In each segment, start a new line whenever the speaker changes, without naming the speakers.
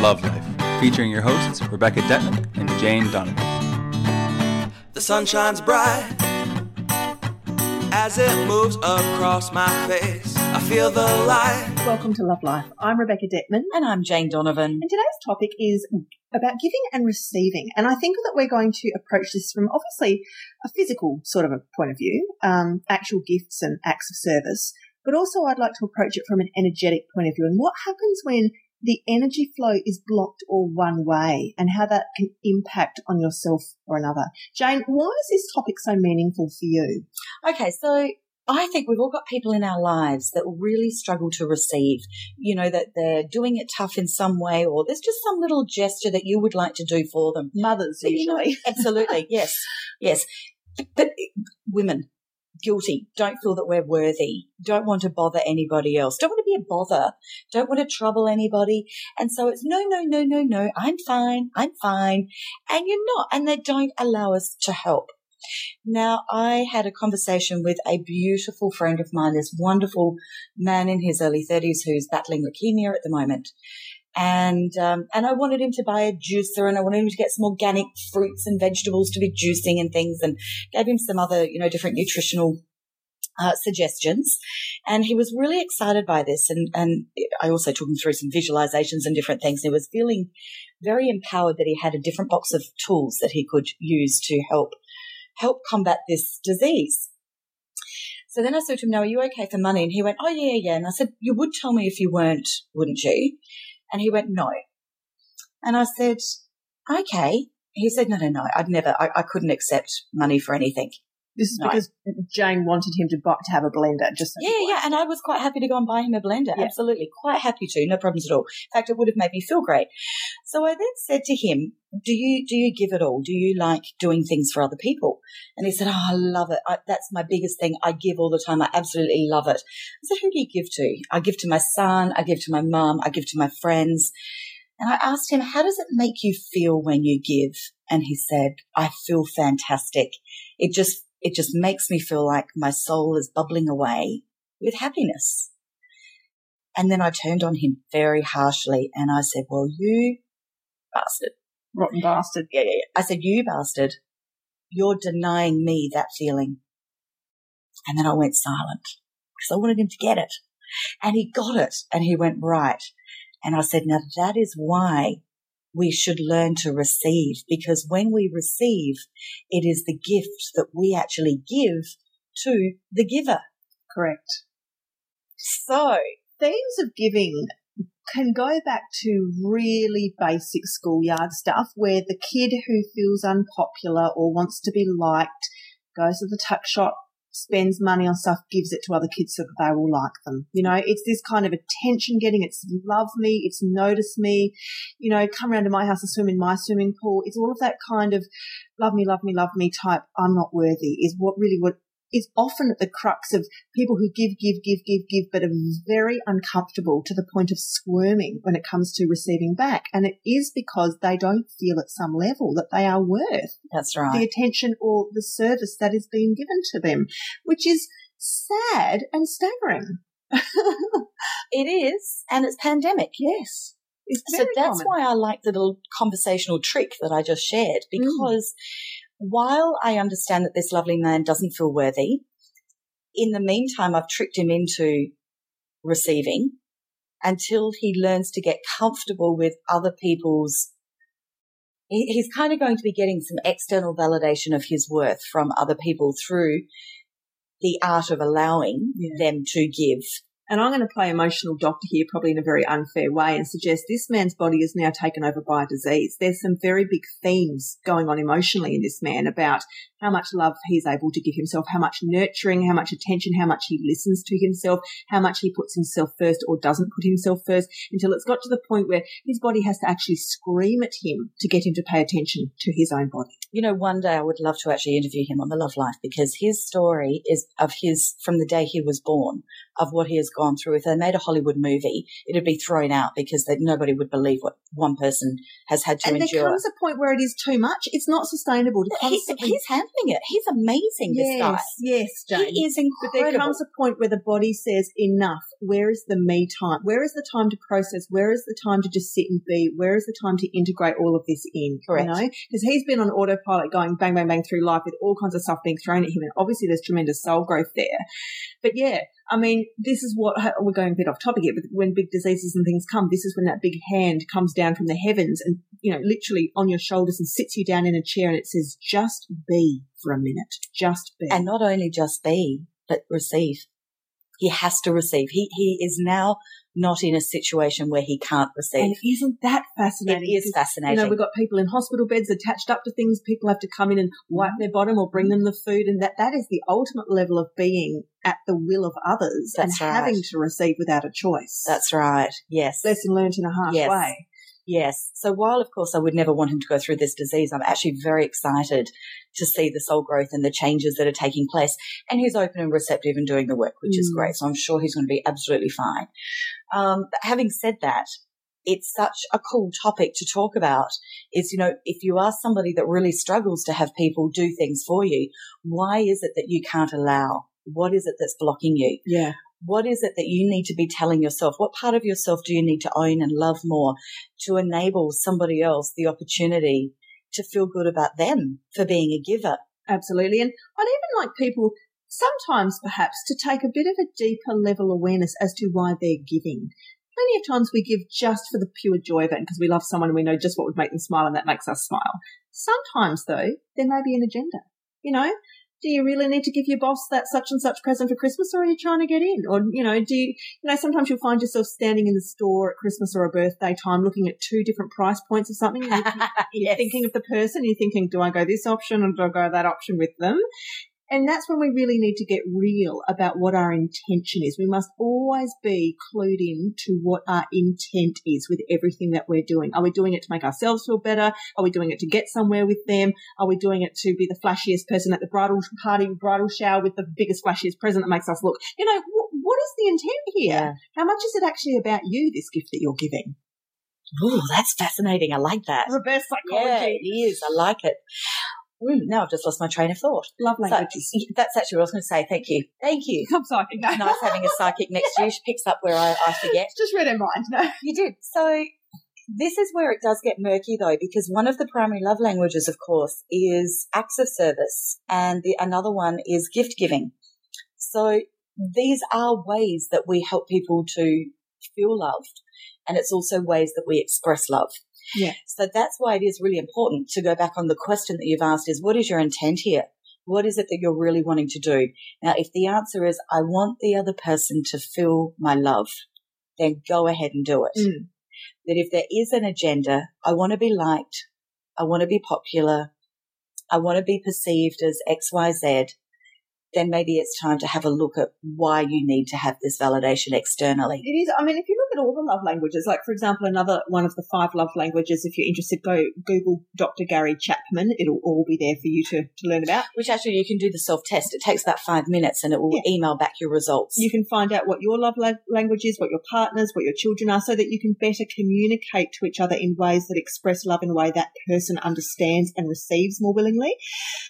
Love Life, featuring your hosts Rebecca Detman and Jane Donovan.
The sun shines bright as it moves across my face. I feel the light.
Welcome to Love Life. I'm Rebecca Detman.
And I'm Jane Donovan.
And today's topic is about giving and receiving. And I think that we're going to approach this from obviously a physical sort of a point of view, um, actual gifts and acts of service. But also I'd like to approach it from an energetic point of view and what happens when the energy flow is blocked or one way and how that can impact on yourself or another. Jane, why is this topic so meaningful for you?
Okay, so I think we've all got people in our lives that really struggle to receive, you know, that they're doing it tough in some way or there's just some little gesture that you would like to do for them.
Mothers, usually.
You know, absolutely. yes. Yes. But women, guilty, don't feel that we're worthy, don't want to bother anybody else, don't want to be a bother, don't want to trouble anybody. And so it's no, no, no, no, no, I'm fine, I'm fine. And you're not. And they don't allow us to help. Now, I had a conversation with a beautiful friend of mine, this wonderful man in his early 30s who's battling leukemia at the moment. And, um, and I wanted him to buy a juicer and I wanted him to get some organic fruits and vegetables to be juicing and things and gave him some other, you know, different nutritional uh, suggestions. And he was really excited by this. And, and I also took him through some visualizations and different things. He was feeling very empowered that he had a different box of tools that he could use to help, help combat this disease. So then I said to him, now, are you okay for money? And he went, oh, yeah, yeah. And I said, you would tell me if you weren't, wouldn't you? And he went, no. And I said, okay. He said, no, no, no, I'd never, I, I couldn't accept money for anything.
This is
No.
because Jane wanted him to buy, to have a blender. Just so
Yeah, yeah, and I was quite happy to go and buy him a blender.
Yeah.
Absolutely, quite happy to, no problems at all. In fact, it would have made me feel great. So I then said to him, "Do you do you give it all? Do you like doing things for other people?" And he said, "Oh, I love it. I, that's my biggest thing. I give all the time. I absolutely love it." I said, "Who do you give to?" I give to my son. I give to my mum. I give to my friends. And I asked him, "How does it make you feel when you give?" And he said, "I feel fantastic. It just it just makes me feel like my soul is bubbling away with happiness. And then I turned on him very harshly and I said, Well, you bastard.
rotten bastard.
Yeah, yeah, yeah. I said, You bastard. You're denying me that feeling. And then I went silent because I wanted him to get it. And he got it and he went, Right. And I said, Now that is why we should learn to receive because when we receive, it is the gift that we actually give to the giver.
Correct.
So,
Themes of giving can go back to really basic schoolyard stuff where the kid who feels unpopular or wants to be liked goes to the tuck shop, spends money on stuff, gives it to other kids so that they will like them. You know, it's this kind of attention getting, it's love me, it's notice me, you know, come around to my house and swim in my swimming pool. It's all of that kind of love me, love me, love me type, I'm not worthy is what really what is often at the crux of people who give, give, give, give, give, but are very uncomfortable to the point of squirming when it comes to receiving back. And it is because they don't feel at some level that they are worth
that's right.
the attention or the service that is being given to them, which is sad and staggering.
It is, and it's pandemic, yes. So that's
common.
why I like the little conversational trick that I just shared mm. because while I understand that this lovely man doesn't feel worthy, in the meantime, I've tricked him into receiving until he learns to get comfortable with other people's. He's kind of going to be getting some external validation of his worth from other people through the art of allowing
Yeah.
them to give.
And I'm going to play emotional doctor here, probably in a very unfair way, and suggest this man's body is now taken over by a disease. There's some very big themes going on emotionally in this man about how much love he's able to give himself, how much nurturing, how much attention, how much he listens to himself, how much he puts himself first or doesn't put himself first, until it's got to the point where his body has to actually scream at him to get him to pay attention to his own body.
you know, one day I would love to actually interview him on the Love Life because his story is of his from the day he was born of what he has gone through. If they made a Hollywood movie, it'd be thrown out because that nobody would believe what one person has had to
and
endure.
there comes a point where it is too much. It's not sustainable to
He- he's handling it. He's amazing, this guy.
yes, yes, Jane.
He is incredible.
But there comes a point where the body says, enough. Where is the me time? Where is the time to process? Where is the time to just sit and be? Where is the time to integrate all of this in?
Correct.
You know? Because he's been on autopilot going bang, bang, bang through life with all kinds of stuff being thrown at him. And obviously there's tremendous soul growth there. But yeah, I mean, this is what, we're going a bit off topic here, but when big diseases and things come, this is when that big hand comes down from the heavens and, you know, literally on your shoulders and sits you down in a chair and it says, just be for a minute. Just be.
and not only just be, but receive. He has to receive. He he is now not in a situation where he can't receive.
And isn't that fascinating?
is
Because,
fascinating.
You know, we've got people in hospital beds attached up to things. People have to come in and wipe
Mm-hmm.
their bottom or bring them the food. And that, that is the ultimate level of being at the will of others
That's
and
right.
having to receive without a choice.
That's right. Yes.
lesson learned in a harsh
Yes.
way.
Yes. So while of course I would never want him to go through this disease, I'm actually very excited to see the soul growth and the changes that are taking place. And he's open and receptive and doing the work, which is
Mm.
great. So I'm sure he's going to be absolutely fine. Um, but having said that, it's such a cool topic to talk about is, you know, if you are somebody that really struggles to have people do things for you, why is it that you can't allow? What is it that's blocking you?
Yeah.
What is it that you need to be telling yourself? What part of yourself do you need to own and love more to enable somebody else the opportunity to feel good about them for being a giver?
Absolutely. And I'd even like people sometimes perhaps to take a bit of a deeper level awareness as to why they're giving. Plenty of times we give just for the pure joy of it because we love someone and we know just what would make them smile and that makes us smile. Sometimes though, there may be an agenda. You know, do you really need to give your boss that such and such present for Christmas or are you trying to get in? Or, you know, do you, you know, sometimes you'll find yourself standing in the store at Christmas or a birthday time looking at two different price points of something. You're
Yes.
thinking of the person, you're thinking, do I go this option or do I go that option with them? And that's when we really need to get real about what our intention is. We must always be clued in to what our intent is with everything that we're doing. Are we doing it to make ourselves feel better? Are we doing it to get somewhere with them? Are we doing it to be the flashiest person at the bridal party, bridal shower with the biggest, flashiest present that makes us look? You know, wh- what is the intent here? How much is it actually about you, this gift that you're giving?
Ooh, that's fascinating. I like that.
Reverse psychology.
Yeah,
psychology.
it is. I like it. Mm, now I've just lost my train of thought.
Love
So, that's actually what I was going to say. Thank you. Thank you.
I'm psychic.
It's nice having a psychic next to you. She picks up where I, I forget.
Just read her mind. No.
You did. So this is where it does get murky though, because one of the primary love languages, of course, is acts of service and the another one is gift giving. So these are ways that we help people to feel loved. And it's also ways that we express love.
Yeah.
So that's why it is really important to go back on the question that you've asked is what is your intent here? What is it that you're really wanting to do? Now, if the answer is I want the other person to feel my love, then go ahead and do it.
Mm.
That if there is an agenda, I want to be liked, I want to be popular, I want to be perceived as XYZ, then maybe it's time to have a look at why you need to have this validation externally.
It is. I mean, if you look at all the love languages, like for example, another one of the five love languages, if you're interested, go Google Dr. Gary Chapman. It'll all be there for you to, to learn about.
Which actually you can do the self test. It takes about five minutes and it will
Yeah.
email back your results.
You can find out what your love la- language is, what your partners, what your children are, so that you can better communicate to each other in ways that express love in a way that person understands and receives more willingly.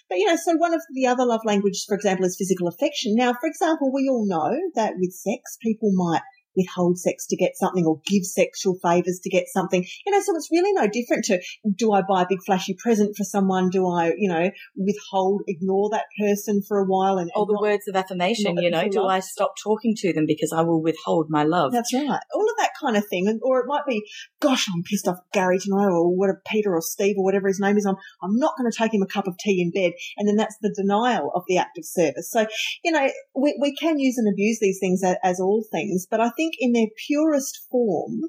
But you know, so one of the other love languages, for example, is physical affection. Now, for example, we all know that with sex, people might withhold sex to get something or give sexual favors to get something. You know, so it's really no different to do I buy a big flashy present for someone? Do I, you know, withhold, ignore that person for a while and,
All the
not
words of affirmation, you know, do. I stop talking to them because I will withhold my love?
That's right. All of that kind of thing. And, or it might be, gosh, I'm pissed off at Gary tonight or what Peter or Steve or whatever his name is. I'm, I'm not going to take him a cup of tea in bed. And then that's the denial of the act of service. So, you know, we, we can use and abuse these things as, as all things, but I think in their purest form,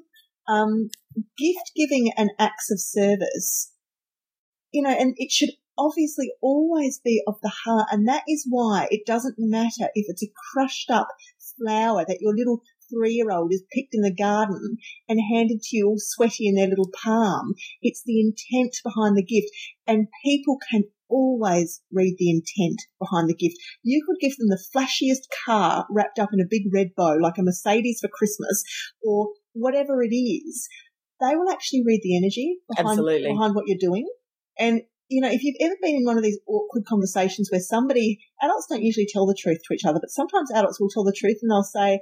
um, gift giving and acts of service, you know, and it should obviously always be of the heart. And that is why it doesn't matter if it's a crushed up flower that your little three year old is picked in the garden and handed to you all sweaty in their little palm. It's the intent behind the gift. And people can always read the intent behind the gift. You could give them the flashiest car wrapped up in a big red bow, like a Mercedes for Christmas, or whatever it is. They will actually read the energy behind,
Absolutely.
behind what you're doing. And you know, if you've ever been in one of these awkward conversations where somebody, adults don't usually tell the truth to each other, but sometimes adults will tell the truth and they'll say,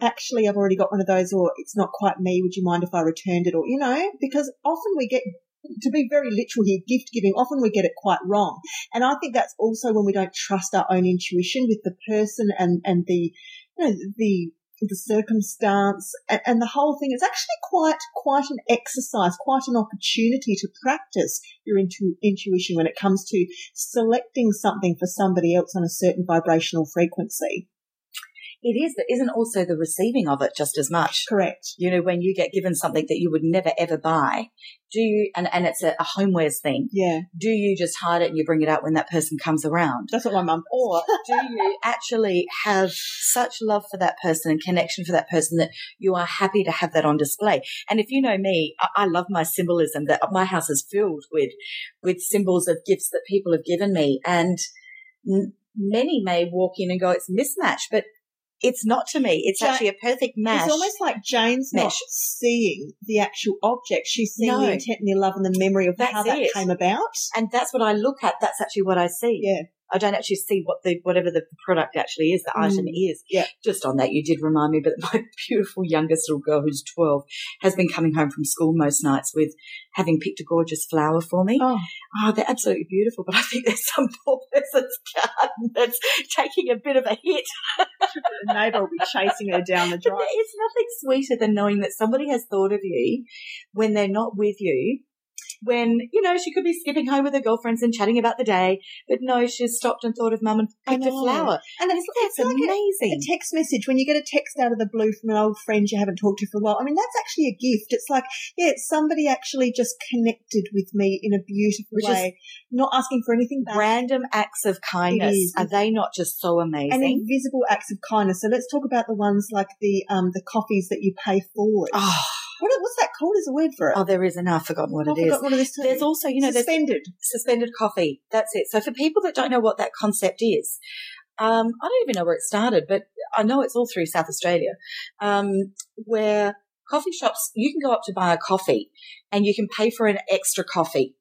actually, I've already got one of those, or it's not quite me. Would you mind if I returned it? Or, you know, because often we get, to be very literal here, gift giving, often we get it quite wrong. And I think that's also when we don't trust our own intuition with the person and, and the, you know, the, the circumstance and, and the whole thing. It's actually quite, quite an exercise, quite an opportunity to practice your intu- intuition when it comes to selecting something for somebody else on a certain vibrational frequency.
It is, but isn't also the receiving of it just as much?
Correct.
You know, when you get given something that you would never ever buy, do you, and, and it's a, a homewares thing,
Yeah.
do you just hide it and you bring it out when that person comes around?
That's what my mum.
Or do you actually have such love for that person and connection for that person that you are happy to have that on display? And if you know me, I, I love my symbolism that my house is filled with, with symbols of gifts that people have given me. And many may walk in and go, it's mismatched, but it's not to me. It's
Ja-
actually a perfect match.
It's almost like Jane's not
Mesh.
seeing the actual object. She's seeing
No.
the intent and the love and the memory of
That's
how that
it.
came about.
and that's what I look at. That's actually what I see.
Yeah.
I don't actually see what the whatever the product actually is, the item
Mm.
is.
Yeah.
Just on that, you did remind me, but my beautiful youngest little girl, who's twelve, has been coming home from school most nights with having picked a gorgeous flower for me.
Oh,
Oh, they're absolutely beautiful, but I think there's some poor person's garden that's taking a bit of a hit.
the neighbour will be chasing her down the drive.
it's nothing sweeter than knowing that somebody has thought of you when they're not with you. When, you know, she could be skipping home with her girlfriends and chatting about the day, but no, she's stopped and thought of mum and picked a flower.
And it's,
That's
it's like a,
amazing.
a text message when you get a text out of the blue from an old friend you haven't talked to for a while. I mean, that's actually a gift. It's like, yeah, it's somebody actually just connected with me in a beautiful
Which
way, not asking for anything back.
Random acts of kindness. Are they not just so amazing?
and invisible acts of kindness. So let's talk about the ones like the um the coffees that you pay forward.
oh,
What, what's that called? There's a word for it.
oh, there is, and I've forgotten what
I've
it is.
forgotten what it is too.
There's also, you know, there's
suspended.
suspended coffee. That's it. So for people that don't know what that concept is, um, I don't even know where it started, but I know it's all through South Australia, um, where coffee shops, you can go up to buy a coffee and you can pay for an extra coffee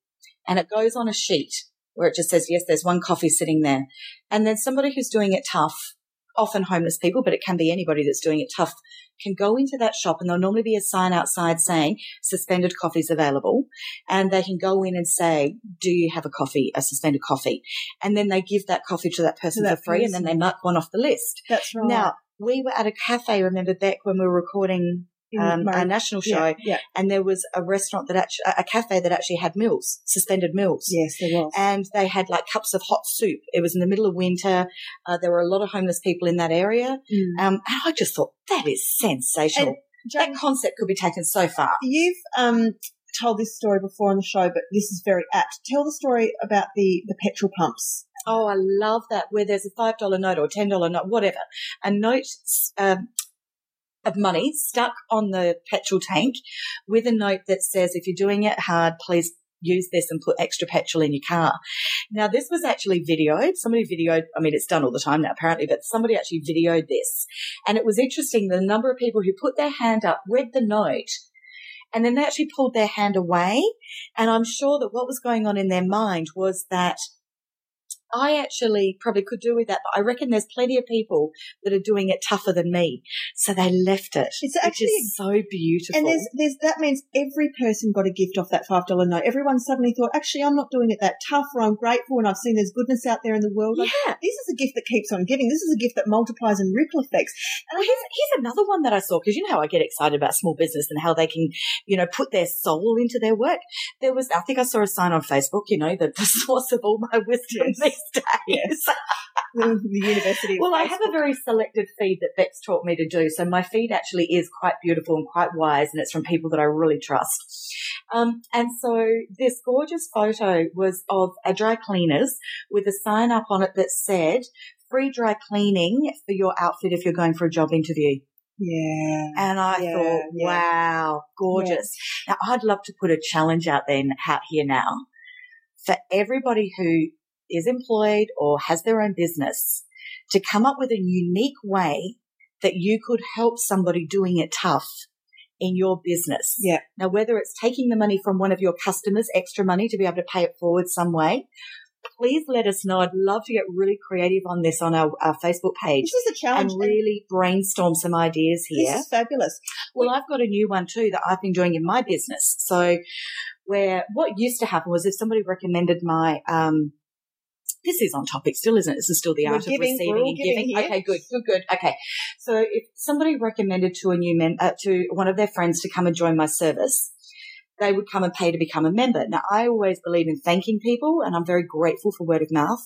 and it goes on a sheet where it just says, yes, there's one coffee sitting there. And then somebody who's doing it tough, often homeless people, but it can be anybody that's doing it tough, can go into that shop and there'll normally be a sign outside saying suspended coffees available. And they can go in and say, do you have a coffee, a suspended coffee? And then they give that coffee to that person
that
for free and then they mark one off the list.
That's right.
Now, we were at a cafe, remember back when we were recording
In
um, our national show,
yeah, yeah.
and there was a restaurant that actually, a cafe that actually had meals, suspended meals.
Yes, there was.
And they had like cups of hot soup. It was in the middle of winter. Uh, there were a lot of homeless people in that area.
Mm.
Um, and I just thought that is sensational.
And Jane,
that concept could be taken so far.
you've um told this story before on the show, but this is very apt. Tell the story about the the petrol pumps.
Oh, I love that. Where there's a five dollar note or ten dollar note, whatever, a note um, of money stuck on the petrol tank with a note that says, "If you're doing it hard, please." Use this and put extra petrol in your car. Now, this was actually videoed. Somebody videoed, I mean, it's done all the time now, apparently, but somebody actually videoed this. And it was interesting the number of people who put their hand up, read the note, and then they actually pulled their hand away. And I'm sure that what was going on in their mind was that I actually probably could do with that, but I reckon there's plenty of people that are doing it tougher than me. So they left it.
It's
which
actually-
is so beautiful.
And there's there's that means every person got a gift off that five dollar note. Everyone suddenly thought, actually, I'm not doing it that tough, or I'm grateful, and I've seen there's goodness out there in the world. Like,
yeah.
this is a gift that keeps on giving. This is a gift that multiplies and ripple effects. And
Well, here's, here's another one that I saw because you know how I get excited about small business and how they can, you know, put their soul into their work. There was, I think I saw a sign on Facebook, you know, that the source of all my wisdom
Yes.
days.
Yes. the, university.
Well, I have a very selected feed that Bex taught me to do. So my feed actually is quite beautiful and quite wise, and it's from people that I really trust. Um, and so this gorgeous photo was of a dry cleaners with a sign up on it that said, free dry cleaning for your outfit if you're going for a job interview.
yeah.
And I
Yeah,
thought,
yeah.
wow, gorgeous. Now I'd love to put a challenge out there out here now for everybody who is employed or has their own business to come up with a unique way that you could help somebody doing it tough in your business.
Yeah.
Now, whether it's taking the money from one of your customers, extra money to be able to pay it forward some way, please let us know. I'd love to get really creative on this on our, our Facebook page
This is a challenge.
and really brainstorm some ideas here.
This is fabulous.
Well, I've got a new one too that I've been doing in my business. So where what used to happen was if somebody recommended my, um, this is on topic still, isn't it? This is still the
We're
art
giving,
of receiving and
giving
giving. Okay, good, good, good. Okay. So if somebody recommended to a new mem- uh, to one of their friends to come and join my service, they would come and pay to become a member. Now, I always believe in thanking people and I'm very grateful for word of mouth.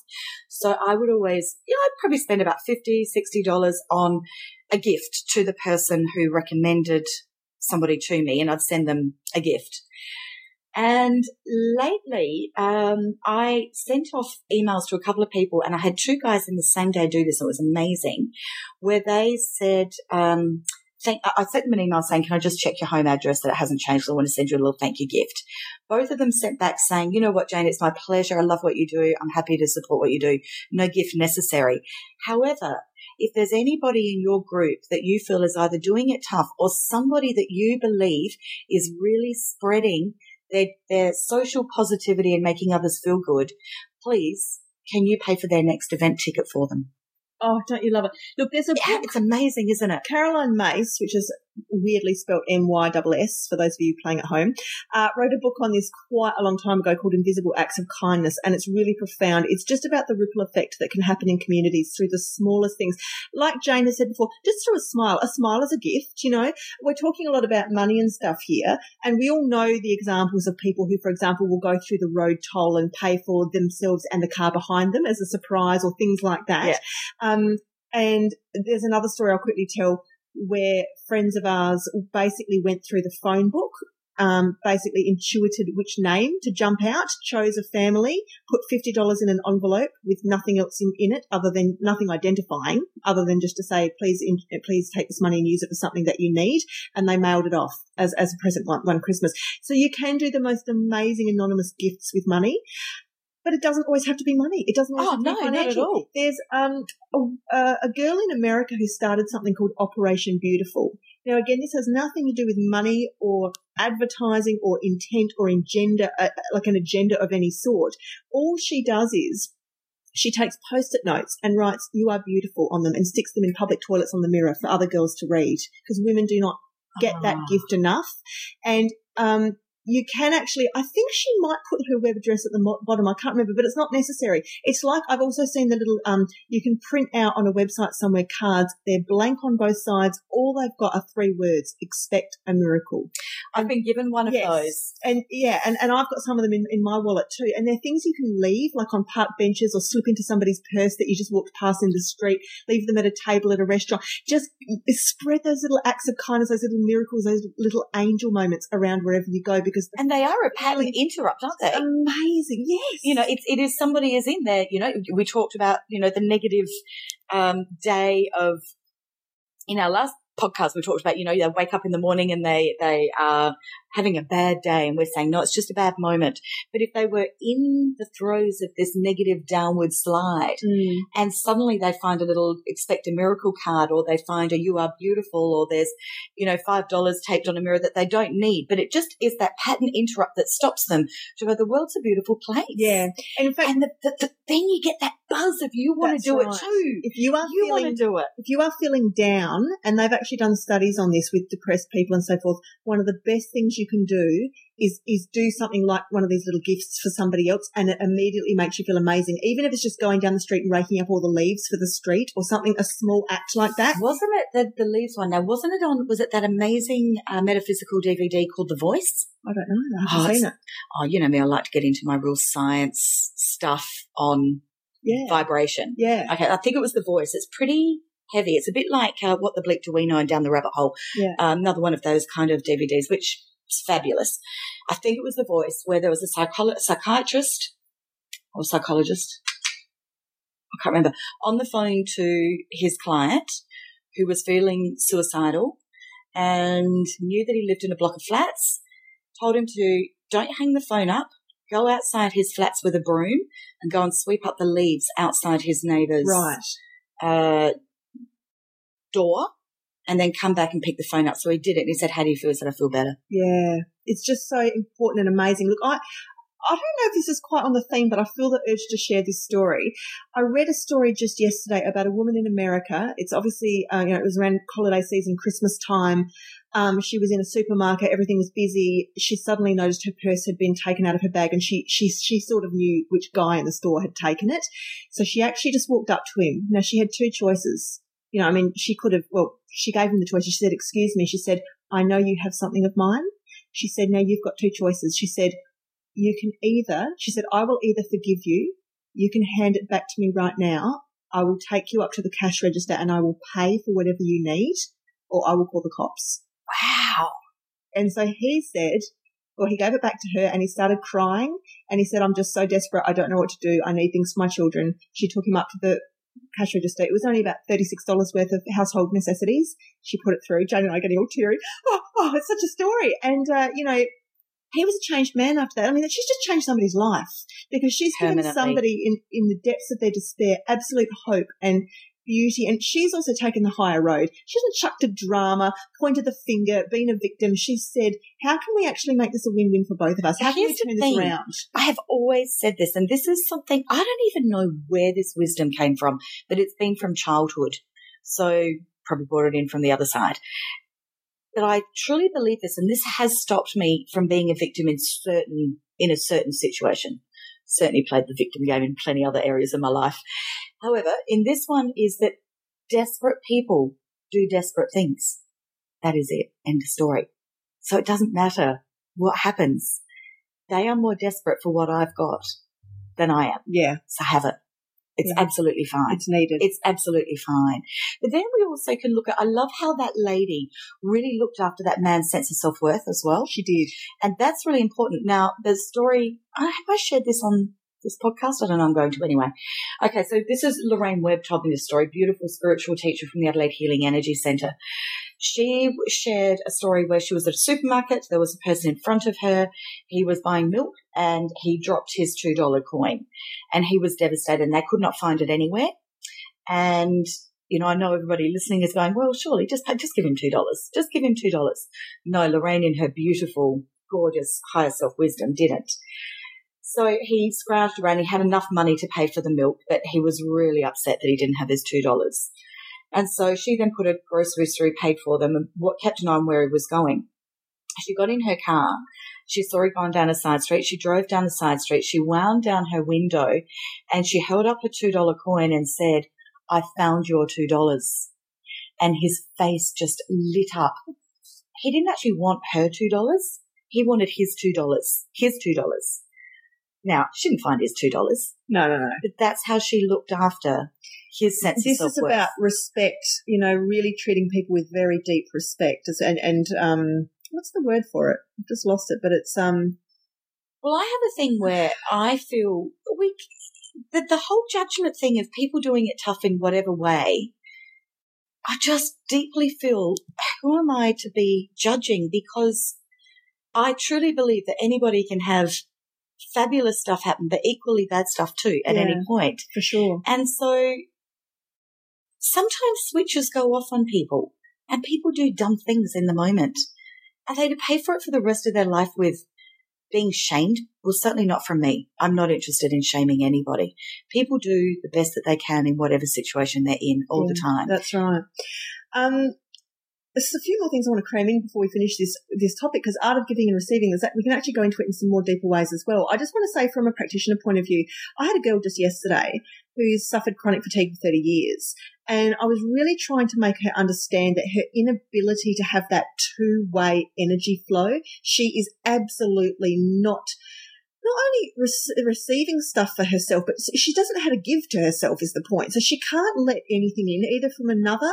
So I would always, you know, I'd probably spend about 50 $60 on a gift to the person who recommended somebody to me and I'd send them a gift. And lately, um, I sent off emails to a couple of people and I had two guys in the same day do this. It was amazing where they said, um, thank, I I sent them an email saying, can I just check your home address that it hasn't changed? I want to send you a little thank you gift. Both of them sent back saying, you know what, Jane, it's my pleasure. I love what you do. I'm happy to support what you do. No gift necessary. However, if there's anybody in your group that you feel is either doing it tough or somebody that you believe is really spreading their, their social positivity and making others feel good, please, can you pay for their next event ticket for them?
Oh, don't you love it? Look, there's a
Yeah,
book,
it's amazing, isn't it?
Caroline Myss, which is weirdly spelled M-Y-S-S for those of you playing at home, uh, wrote a book on this quite a long time ago called Invisible Acts of Kindness, and it's really profound. It's just about the ripple effect that can happen in communities through the smallest things. Like Jane has said before, just through a smile. A smile is a gift, you know. We're talking a lot about money and stuff here, and we all know the examples of people who, for example, will go through the road toll and pay for themselves and the car behind them as a surprise or things like that.
Yeah.
Um, and there's another story I'll quickly tell where friends of ours basically went through the phone book, um, basically intuited which name to jump out, chose a family, put $50 in an envelope with nothing else in, in it other than nothing identifying, other than just to say, please, in, please take this money and use it for something that you need. And they mailed it off as, as a present one, one Christmas. So you can do the most amazing anonymous gifts with money. But it doesn't always have to be money. It doesn't always
Oh,
have to be
money. not at all.
There's um, a, uh, a girl in America who started something called Operation Beautiful. Now, again, this has nothing to do with money or advertising or intent or agenda, uh, like an agenda of any sort. All she does is she takes post-it notes and writes "You are beautiful" on them and sticks them in public toilets on the mirror for other girls to read because women do not get that
Ah.
gift enough. And um, you can actually, I think she might put her web address at the mo- bottom. I can't remember, but it's not necessary. It's like I've also seen the little, um, you can print out on a website somewhere cards. They're blank on both sides. All they've got are three words: expect a miracle.
I've been given one of
Yes.
those.
And yeah, and, and I've got some of them in, in my wallet too. And they're things you can leave, like on park benches or slip into somebody's purse that you just walked past in the street, leave them at a table at a restaurant. Just spread those little acts of kindness, those little miracles, those little angel moments around wherever you go because
And they are a pattern interrupt, aren't they?
amazing. Yes.
you know, it's, it is somebody is in there, you know, we talked about, you know, the negative, um, day of, in our last podcast, we talked about, you know, they wake up in the morning and they, they are having a bad day and we're saying, no, it's just a bad moment. But if they were in the throes of this negative downward slide
Mm.
and suddenly they find a little expect a miracle card or they find a you are beautiful or there's, you know, $5 taped on a mirror that they don't need, but it just is that pattern interrupt that stops them to go, the world's a beautiful place.
Yeah. And in fact,
And the, the, the, then you get that buzz if you want
That's
to do
right.
it too.
if you are
You want
feeling
to do it.
if you are feeling down, and they've actually done studies on this with depressed people and so forth, one of the best things you can do is is do something like one of these little gifts for somebody else, and it immediately makes you feel amazing. Even if it's just going down the street and raking up all the leaves for the street, or something, a small act like that.
Wasn't it the, the leaves one? Now, wasn't it on, was it that amazing uh, metaphysical DVD called The Voice?
I don't know. I
Oh,
haven't
it's-
seen it.
Oh, you know me, I like to get into my real science stuff on
Yeah,
vibration.
yeah,
Okay, I think it was The Voice. It's pretty heavy. It's a bit like uh, What the Bleep Do We Know and Down the Rabbit Hole.
Yeah.
Um, another one of those kind of DVDs, which is fabulous. I think it was The Voice where there was a psycholo- psychiatrist or psychologist. I can't remember on the phone to his client who was feeling suicidal and knew that he lived in a block of flats. Told him to don't hang the phone up go outside his flats with a broom and go and sweep up the leaves outside his neighbour's
Right.
uh, door and then come back and pick the phone up. So he did it and he said, How do you feel? I said, I feel better.
Yeah. It's just so important and amazing. Look, I, I don't know if this is quite on the theme, but I feel the urge to share this story. I read a story just yesterday about a woman in America. It's obviously, uh, you know, it was around holiday season, Christmas time. Um, she was in a supermarket. Everything was busy. She suddenly noticed her purse had been taken out of her bag and she, she, she sort of knew which guy in the store had taken it. So she actually just walked up to him. Now she had two choices. You know, I mean, she could have, well, she gave him the choice. She said, excuse me. She said, I know you have something of mine. She said, now you've got two choices. She said, you can either, she said, I will either forgive you. You can hand it back to me right now. I will take you up to the cash register and I will pay for whatever you need or I will call the cops.
Wow.
And so he said, well, he gave it back to her and he started crying and he said, I'm just so desperate. I don't know what to do. I need things for my children. She took him up to the cash register. It was only about $36 worth of household necessities. She put it through. Jane and I getting all teary. Oh, oh it's such a story. And, uh, you know, he was a changed man after that. I mean, she's just changed somebody's life because she's given somebody in, in the depths of their despair absolute hope and beauty. And she's also taken the higher road. She hasn't chucked a drama, pointed the finger, been a victim. She said, how can we actually make this a win-win for both of us? How can we
Here's
turn this around?
I have always said this, and this is something I don't even know where this wisdom came from, but it's been from childhood. So probably brought it in from the other side. But I truly believe this, and this has stopped me from being a victim in certain in a certain situation. Certainly played the victim game in plenty other areas of my life. However, in this one is that desperate people do desperate things. That is it. End of story. So it doesn't matter what happens. They are more desperate for what I've got than I am.
Yeah,
So have it. It's
Yeah.
absolutely fine.
it's needed.
It's absolutely fine. But then we also can look at, I love how that lady really looked after that man's sense of self worth as well.
she did.
And that's really important. Now, the story, I have I shared this on this podcast? I don't know. I'm going to anyway. Okay. So this is Lorraine Webb told me this story, beautiful spiritual teacher from the Adelaide Healing Energy Centre. She shared a story where she was at a supermarket. There was a person in front of her. He was buying milk and he dropped his $2 coin and he was devastated and they could not find it anywhere. And, you know, I know everybody listening is going, well, surely just pay, just give him $2. Just give him $2. No, Lorraine in her beautiful, gorgeous higher self wisdom didn't. So he scrounged around. He had enough money to pay for the milk, but he was really upset that he didn't have his $2. And so she then put her groceries through, paid for them, and what kept an eye on where he was going. She got in her car. She saw he going down a side street. She drove down the side street. She wound down her window and she held up a $2 coin and said, I found your $2. And his face just lit up. He didn't actually want her $2. He wanted his $2. His $2. Now, she didn't find his $2,
No, no, no.
but that's how she looked after his sense
This is about respect, you know, really treating people with very deep respect. And, and, um, what's the word for it? I've just lost it, but it's, um,
Well, I have a thing where I feel we the, the whole judgment thing of people doing it tough in whatever way. I just deeply feel who am I to be judging because I truly believe that anybody can have fabulous stuff happen, but equally bad stuff too at any point.
for sure.
And so sometimes switches go off on people and people do dumb things in the moment. Are they to pay for it for the rest of their life with being shamed? Well, certainly not from me. I'm not interested in shaming anybody. People do the best that they can in whatever situation they're in all the time.
That's right. Um, there's a few more things I want to cram in before we finish this this topic because art of giving and receiving is that we can actually go into it in some more deeper ways as well. I just want to say from a practitioner point of view, I had a girl just yesterday who's suffered chronic fatigue for 30 years. And I was really trying to make her understand that her inability to have that two way energy flow, she is absolutely not not only rec- receiving stuff for herself, but she doesn't know how to give to herself is the point. So she can't let anything in either from another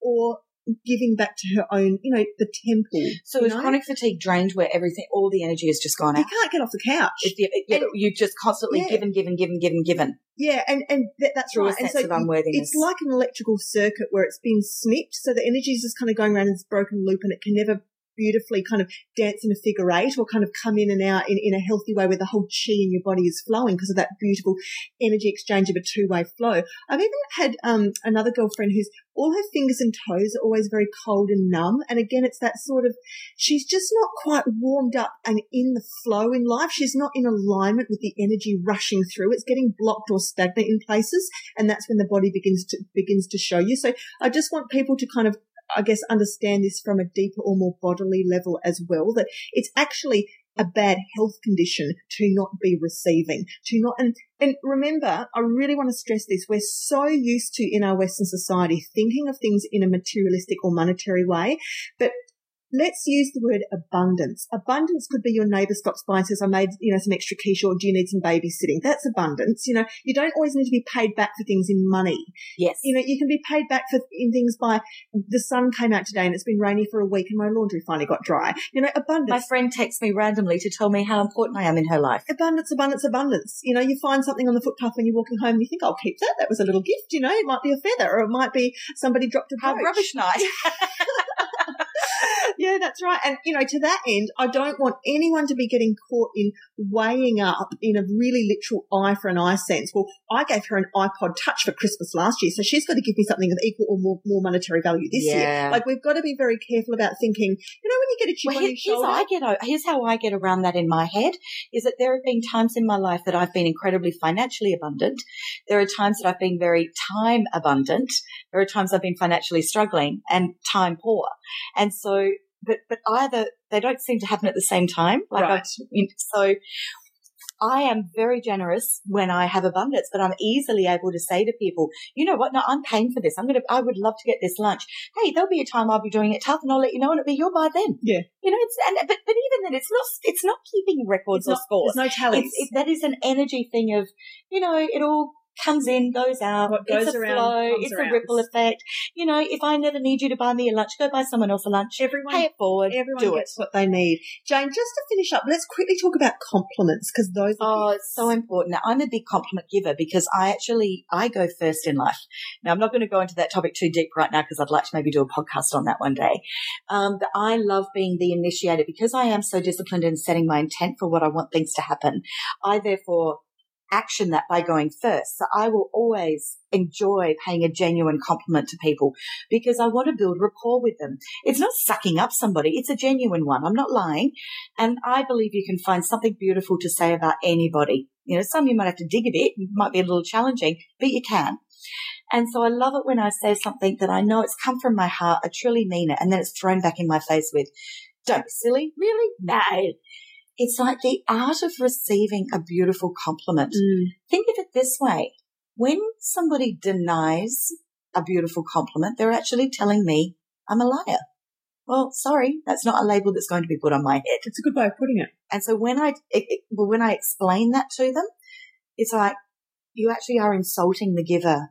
or giving back to her own, you know, the temple.
So is
know?
chronic fatigue drained where everything, all the energy has just gone out?
you can't get off the couch.
If you, yeah,
And-
you've just constantly
Yeah.
given, given, given, given, given.
Yeah, and, and that, that's right. And
unworthiness.
It's like an electrical circuit where it's been snipped, so the energy is just kind of going around in this broken loop and it can never beautifully kind of dance in a figure eight or kind of come in and out in, in a healthy way where the whole chi in your body is flowing because of that beautiful energy exchange of a two way flow. I've even had um, another girlfriend who's all her fingers and toes are always very cold and numb. And again, it's that sort of, she's just not quite warmed up and in the flow in life. She's not in alignment with the energy rushing through. It's getting blocked or stagnant in places. And that's when the body begins to, begins to show you. So I just want people to kind of I guess, understand this from a deeper or more bodily level as well, that it's actually a bad health condition to not be receiving, to not, and, and remember, I really want to stress this. We're so used to in our Western society thinking of things in a materialistic or monetary way, but Let's use the word abundance. Abundance could be your neighbor stops by and says, I made, you know, some extra quiche or do you need some babysitting? That's abundance. You know, you don't always need to be paid back for things in money.
Yes.
You know, you can be paid back for in things by the sun came out today and it's been rainy for a week and my laundry finally got dry. You know, abundance.
My friend texts me randomly to tell me how important I am in her life.
Abundance, abundance, abundance. You know, you find something on the footpath when you're walking home and you think, I'll keep that. That was a little gift. You know, it might be a feather or it might be somebody dropped a
rubbish night.
yeah, that's right. And, you know, to that end, I don't want anyone to be getting caught in weighing up in a really literal eye for an eye sense. Well, I gave her an iPod touch for Christmas last year, so she's got to give me something of equal or more, more monetary value this
Yeah.
year. Like, we've got to be very careful about thinking, you know, when you get a chip
Well,
on
here-
your
here's,
shoulder.
I get, here's how I get around that in my head is that there have been times in my life that I've been incredibly financially abundant. There are times that I've been very time abundant. There are times I've been financially struggling and time poor. And so, but, but either they don't seem to happen at the same time. Like
Right.
I, so I am very generous when I have abundance, but I'm easily able to say to people, you know what? No, I'm paying for this. I'm going to, I would love to get this lunch. Hey, there'll be a time I'll be doing it tough and I'll let you know and it'll be your buy then.
Yeah.
You know, it's, and, but, but even then it's not, it's not keeping records
It's
or
not-
scores.
There's no tallies.
It, that is an energy thing of, you know, it all comes in, goes out.
What
it's
goes
a
around
flow. It's
around.
a ripple effect. You know, if I never need you to buy me a lunch, go buy someone else a lunch.
Everyone
Pay it forward.
Everyone
do it.
gets what they need. Jane, just to finish up, let's quickly talk about compliments because those are
Oh, it's so important. Now, I'm a big compliment giver because I actually, I go first in life. Now, I'm not going to go into that topic too deep right now because I'd like to maybe do a podcast on that one day. Um, but I love being the initiator because I am so disciplined in setting my intent for what I want things to happen. I therefore action that by going first. So I will always enjoy paying a genuine compliment to people because I want to build rapport with them. It's not sucking up somebody. It's a genuine one. I'm not lying. And I believe you can find something beautiful to say about anybody. You know, some you might have to dig a bit, it might be a little challenging, but you can. And so I love it when I say something that I know it's come from my heart, I truly mean it, and then it's thrown back in my face with, don't be silly, really? No. It's like the art of receiving a beautiful compliment.
Mm.
Think of it this way. When somebody denies a beautiful compliment, they're actually telling me I'm a liar. Well, sorry, that's not a label that's going to be put on my head.
It's a good way of putting it.
And so when I, it, it- well, when I explain that to them, it's like you actually are insulting the giver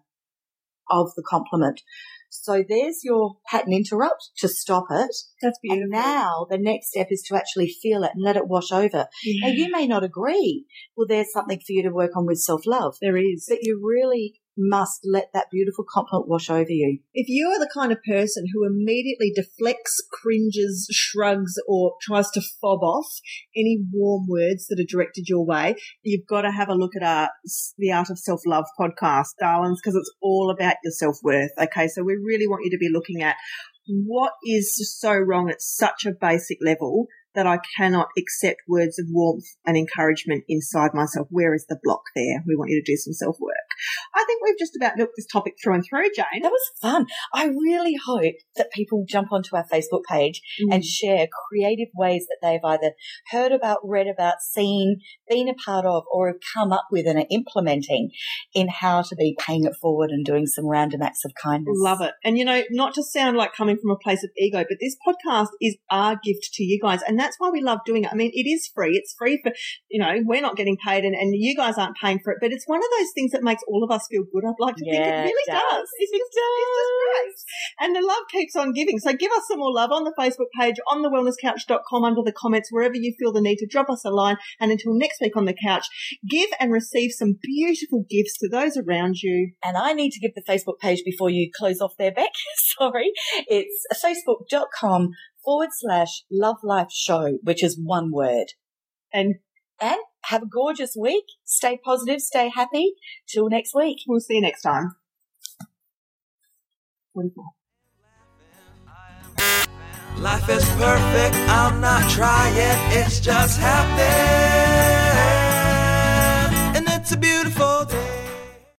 of the compliment. So there's your pattern interrupt to stop it.
That's
And now the next step is to actually feel it and let it wash over. Now you may not agree. Well, there's something for you to work on with self love,
there is.
but you really must let that beautiful compliment wash over you.
If you are the kind of person who immediately deflects, cringes, shrugs, or tries to fob off any warm words that are directed your way, you've got to have a look at our the Art of Self Love podcast, darlings, because it's all about your self worth. Okay, so we really want you to be looking at what is so wrong at such a basic level that I cannot accept words of warmth and encouragement inside myself. Where is the block there? We want you to do some self work. I think we've just about looked this topic through and through, Jane.
That was fun. I really hope that people jump onto our Facebook page mm. and share creative ways that they've either heard about, read about, seen, been a part of, or have come up with and are implementing in how to be paying it forward and doing some random acts of kindness.
Love it. And you know, not to sound like coming from a place of ego, but this podcast is our gift to you guys. And that's why we love doing it. I mean, it is free. It's free for, you know, we're not getting paid and, and you guys aren't paying for it, but it's one of those things that makes all of us feel good. I'd like to think it really
it
does.
does.
It's just, it's just great. And the love keeps on giving. So give us some more love on the Facebook page, on the wellnesscouch.com under the comments, wherever you feel the need to drop us a line. And until next week on the couch, give and receive some beautiful gifts to those around you.
And I need to give the Facebook page before you close off there, Beck. Sorry. It's facebook.com forward slash love life show, which is one word.
And
And have a gorgeous week. Stay positive, stay happy. Till next week.
we'll see you next time. 44.
Life is perfect, I'm not trying, it's just happening. And it's a beautiful day.